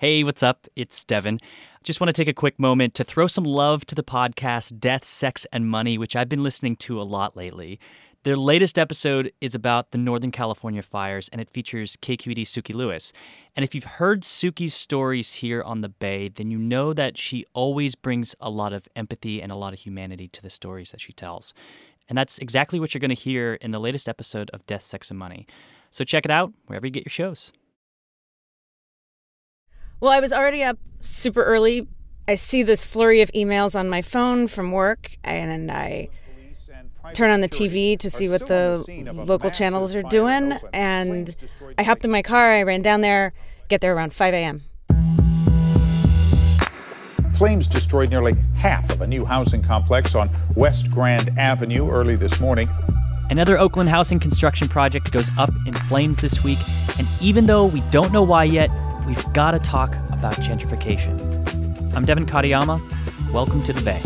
Hey, what's up? It's Devin. Just want to take a quick moment to throw some love to the podcast Death, Sex, and Money, which I've been listening to a lot lately. Their latest episode is about the Northern California fires, and it features KQED Sukey Lewis. And if you've heard Sukey's stories here on the Bay, then you know that she always brings a lot of empathy and a lot of humanity to the stories that she tells. And that's exactly what you're going to hear in the latest episode of Death, Sex, and Money. So check it out wherever you get your shows. Well, I was already up super early. I see this flurry of emails on my phone from work, and I turn on the TV to see what the local channels are doing. And I hopped in my car, I ran down there, get there around 5 a.m. Flames destroyed nearly half of a new housing complex on West Grand Avenue early this morning. Another Oakland housing construction project goes up in flames this week, and even though we don't know why yet, we've got to talk about gentrification. I'm Devin Katayama. Welcome to the Bay.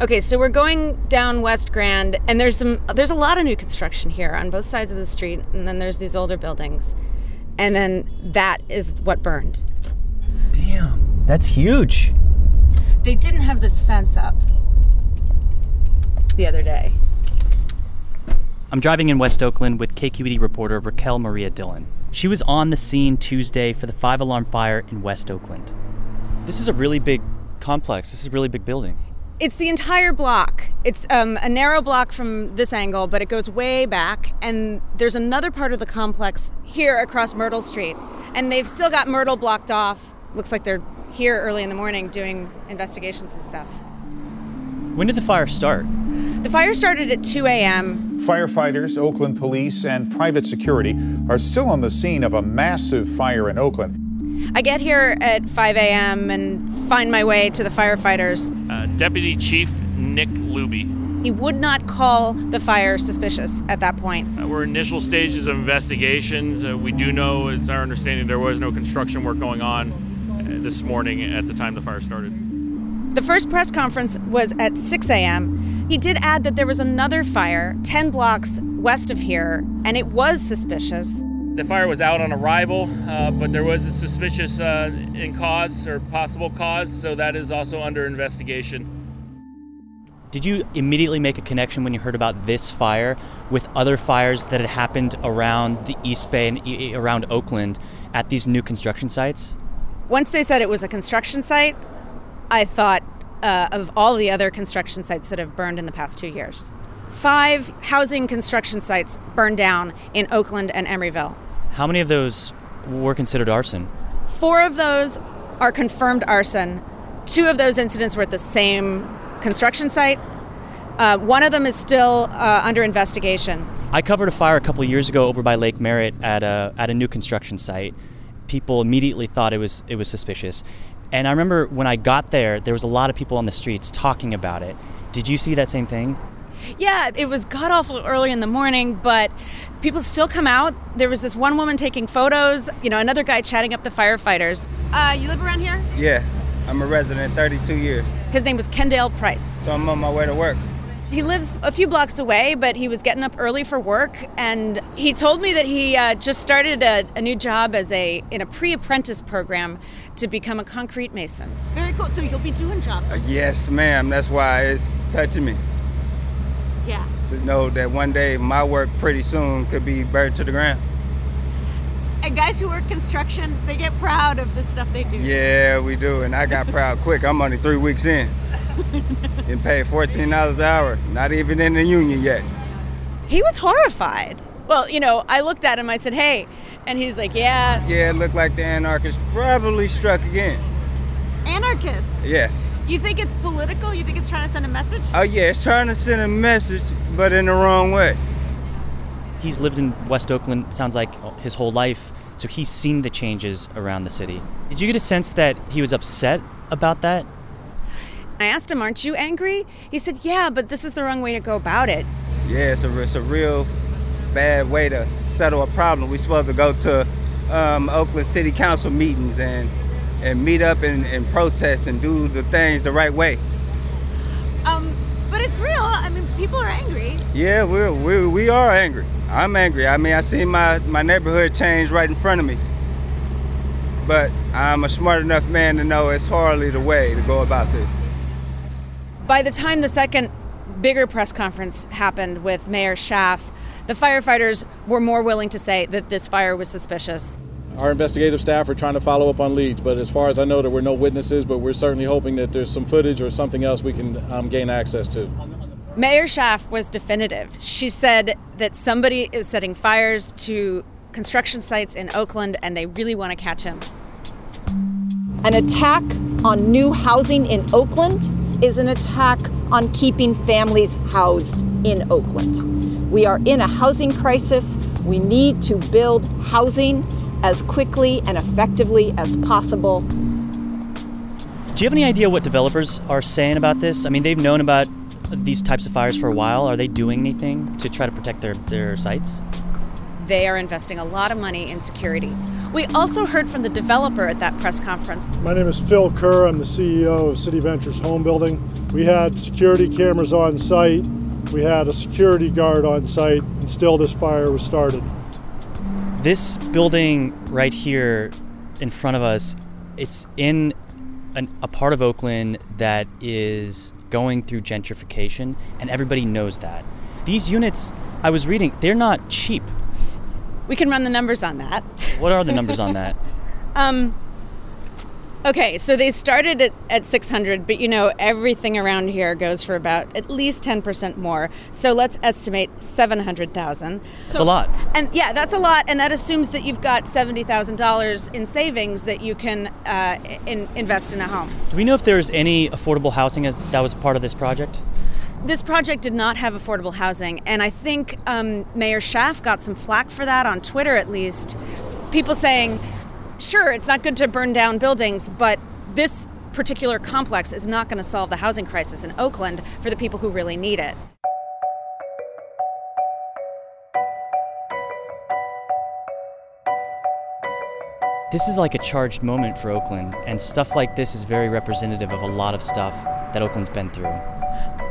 Okay, so we're going down West Grand, and there's some there's a lot of new construction here on both sides of the street, and then there's these older buildings, and then that is what burned. Damn, that's huge. They didn't have this fence up the other day. I'm driving in West Oakland with KQED reporter Raquel Maria Dillon. She was on the scene Tuesday for the five alarm fire in West Oakland. This is a really big complex. This is a really big building. It's the entire block. It's um, a narrow block from this angle, but it goes way back. And there's another part of the complex here across Myrtle Street. And they've still got Myrtle blocked off. Looks like they're here early in the morning doing investigations and stuff. When did the fire start? The fire started at 2 a.m. Firefighters, Oakland police, and private security are still on the scene of a massive fire in Oakland. I get here at 5 a.m. and find my way to the firefighters. Uh, Deputy Chief Nick Luby. He would not call the fire suspicious at that point. Uh, we're in initial stages of investigations. Uh, we do know, it's our understanding, there was no construction work going on uh, this morning at the time the fire started. The first press conference was at 6 a.m. He did add that there was another fire 10 blocks west of here, and it was suspicious. The fire was out on arrival, uh, but there was a suspicious uh, in cause or possible cause, so that is also under investigation. Did you immediately make a connection when you heard about this fire with other fires that had happened around the East Bay and e- around Oakland at these new construction sites? Once they said it was a construction site, I thought uh, of all the other construction sites that have burned in the past two years. Five housing construction sites burned down in Oakland and Emeryville. How many of those were considered arson? Four of those are confirmed arson. Two of those incidents were at the same construction site. Uh, one of them is still uh, under investigation. I covered a fire a couple years ago over by Lake Merritt at a at a new construction site. People immediately thought it was it was suspicious, and I remember when I got there, there was a lot of people on the streets talking about it. Did you see that same thing? Yeah, it was god awful early in the morning, but people still come out. There was this one woman taking photos, you know, another guy chatting up the firefighters. Uh, you live around here? Yeah, I'm a resident 32 years. His name was Kendale Price. So I'm on my way to work. He lives a few blocks away, but he was getting up early for work, and he told me that he uh, just started a, a, new job as a in a pre-apprentice program to become a concrete mason. Very cool. So you'll be doing jobs. Uh, yes, ma'am. That's why it's touching me. Yeah. To know that one day my work pretty soon could be buried to the ground. Guys who work construction, they get proud of the stuff they do. Yeah, we do. And I got proud quick. I'm only three weeks in. and paid $14 an hour. Not even in the union yet. He was horrified. Well, you know, I looked at him, I said, hey. And he was like, yeah. Yeah, it looked like the anarchists probably struck again. Anarchists? Yes. You think it's political? You think it's trying to send a message? Oh, yeah, it's trying to send a message, but in the wrong way. He's lived in West Oakland, sounds like his whole life, so he's seen the changes around the city. Did you get a sense that he was upset about that? I asked him, Aren't you angry? He said, Yeah, but this is the wrong way to go about it. Yeah, it's a, it's a real bad way to settle a problem. We're supposed to go to um, Oakland City Council meetings and and meet up and, and protest and do the things the right way. But it's real. I mean, people are angry. Yeah, we're, we're we are angry. I'm angry. I mean, I see my my neighborhood change right in front of me. But I'm a smart enough man to know it's hardly the way to go about this. By the time the second bigger press conference happened with Mayor Schaaf, the firefighters were more willing to say that this fire was suspicious. Our investigative staff are trying to follow up on leads, but as far as I know, there were no witnesses, but we're certainly hoping that there's some footage or something else we can um, gain access to. Mayor Schaaf was definitive. She said that somebody is setting fires to construction sites in Oakland and they really want to catch him. An attack on new housing in Oakland is an attack on keeping families housed in Oakland. We are in a housing crisis. We need to build housing as quickly and effectively as possible. Do you have any idea what developers are saying about this? I mean, they've known about these types of fires for a while. Are they doing anything to try to protect their, their sites? They are investing a lot of money in security. We also heard from the developer at that press conference. My name is Phil Kerr. I'm the CEO of City Ventures Home Building. We had security cameras on site, we had a security guard on site, and still this fire was started. This building right here in front of us, it's in an, a part of Oakland that is going through gentrification, and everybody knows that. These units, I was reading, they're not cheap. We can run the numbers on that. What are the numbers on that? um, okay, so they started at, at 600, but you know, everything around here goes for about at least 10% more. So let's estimate 700,000. That's so, a lot. And yeah, that's a lot. And that assumes that you've got $70,000 in savings that you can uh, in, invest in a home. Do we know if there's any affordable housing that was part of this project? This project did not have affordable housing, and I think um, Mayor Schaaf got some flack for that on Twitter, at least. People saying, sure, it's not good to burn down buildings, but this particular complex is not going to solve the housing crisis in Oakland for the people who really need it. This is like a charged moment for Oakland, and stuff like this is very representative of a lot of stuff that Oakland's been through.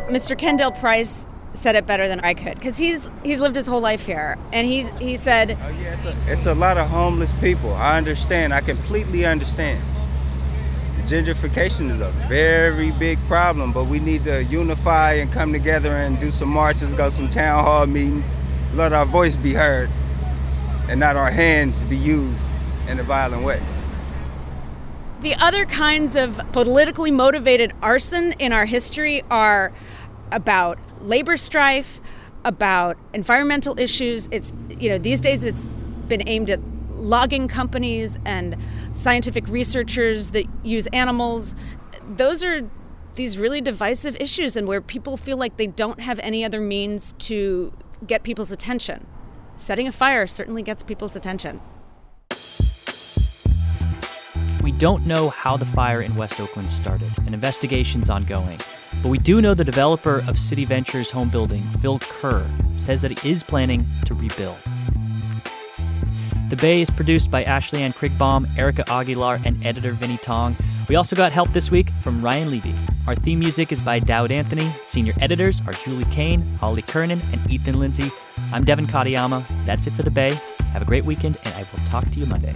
Mr. Kendall Price said it better than I could because he's he's lived his whole life here, and he he said, oh, yeah, it's, a, it's a lot of homeless people. I understand. I completely understand. Gentrification is a very big problem, but we need to unify and come together and do some marches, go some town hall meetings, let our voice be heard, and not our hands be used in a violent way. The other kinds of politically motivated arson in our history are about labor strife, about environmental issues. It's, you know, these days it's been aimed at logging companies and scientific researchers that use animals. Those are these really divisive issues and where people feel like they don't have any other means to get people's attention. Setting a fire certainly gets people's attention. We don't know how the fire in West Oakland started. An investigation's ongoing. But we do know the developer of City Ventures home building, Phil Kerr, says that he is planning to rebuild. The Bay is produced by Ashley Ann Krigbaum, Erika Aguilar, and editor Vinnee Tong. We also got help this week from Ryan Levi. Our theme music is by Dowd Anthony. Senior editors are Julie Caine, Holly Kernan, and Ethan Lindsey. I'm Devin Katayama. That's it for The Bay. Have a great weekend, and I will talk to you Monday.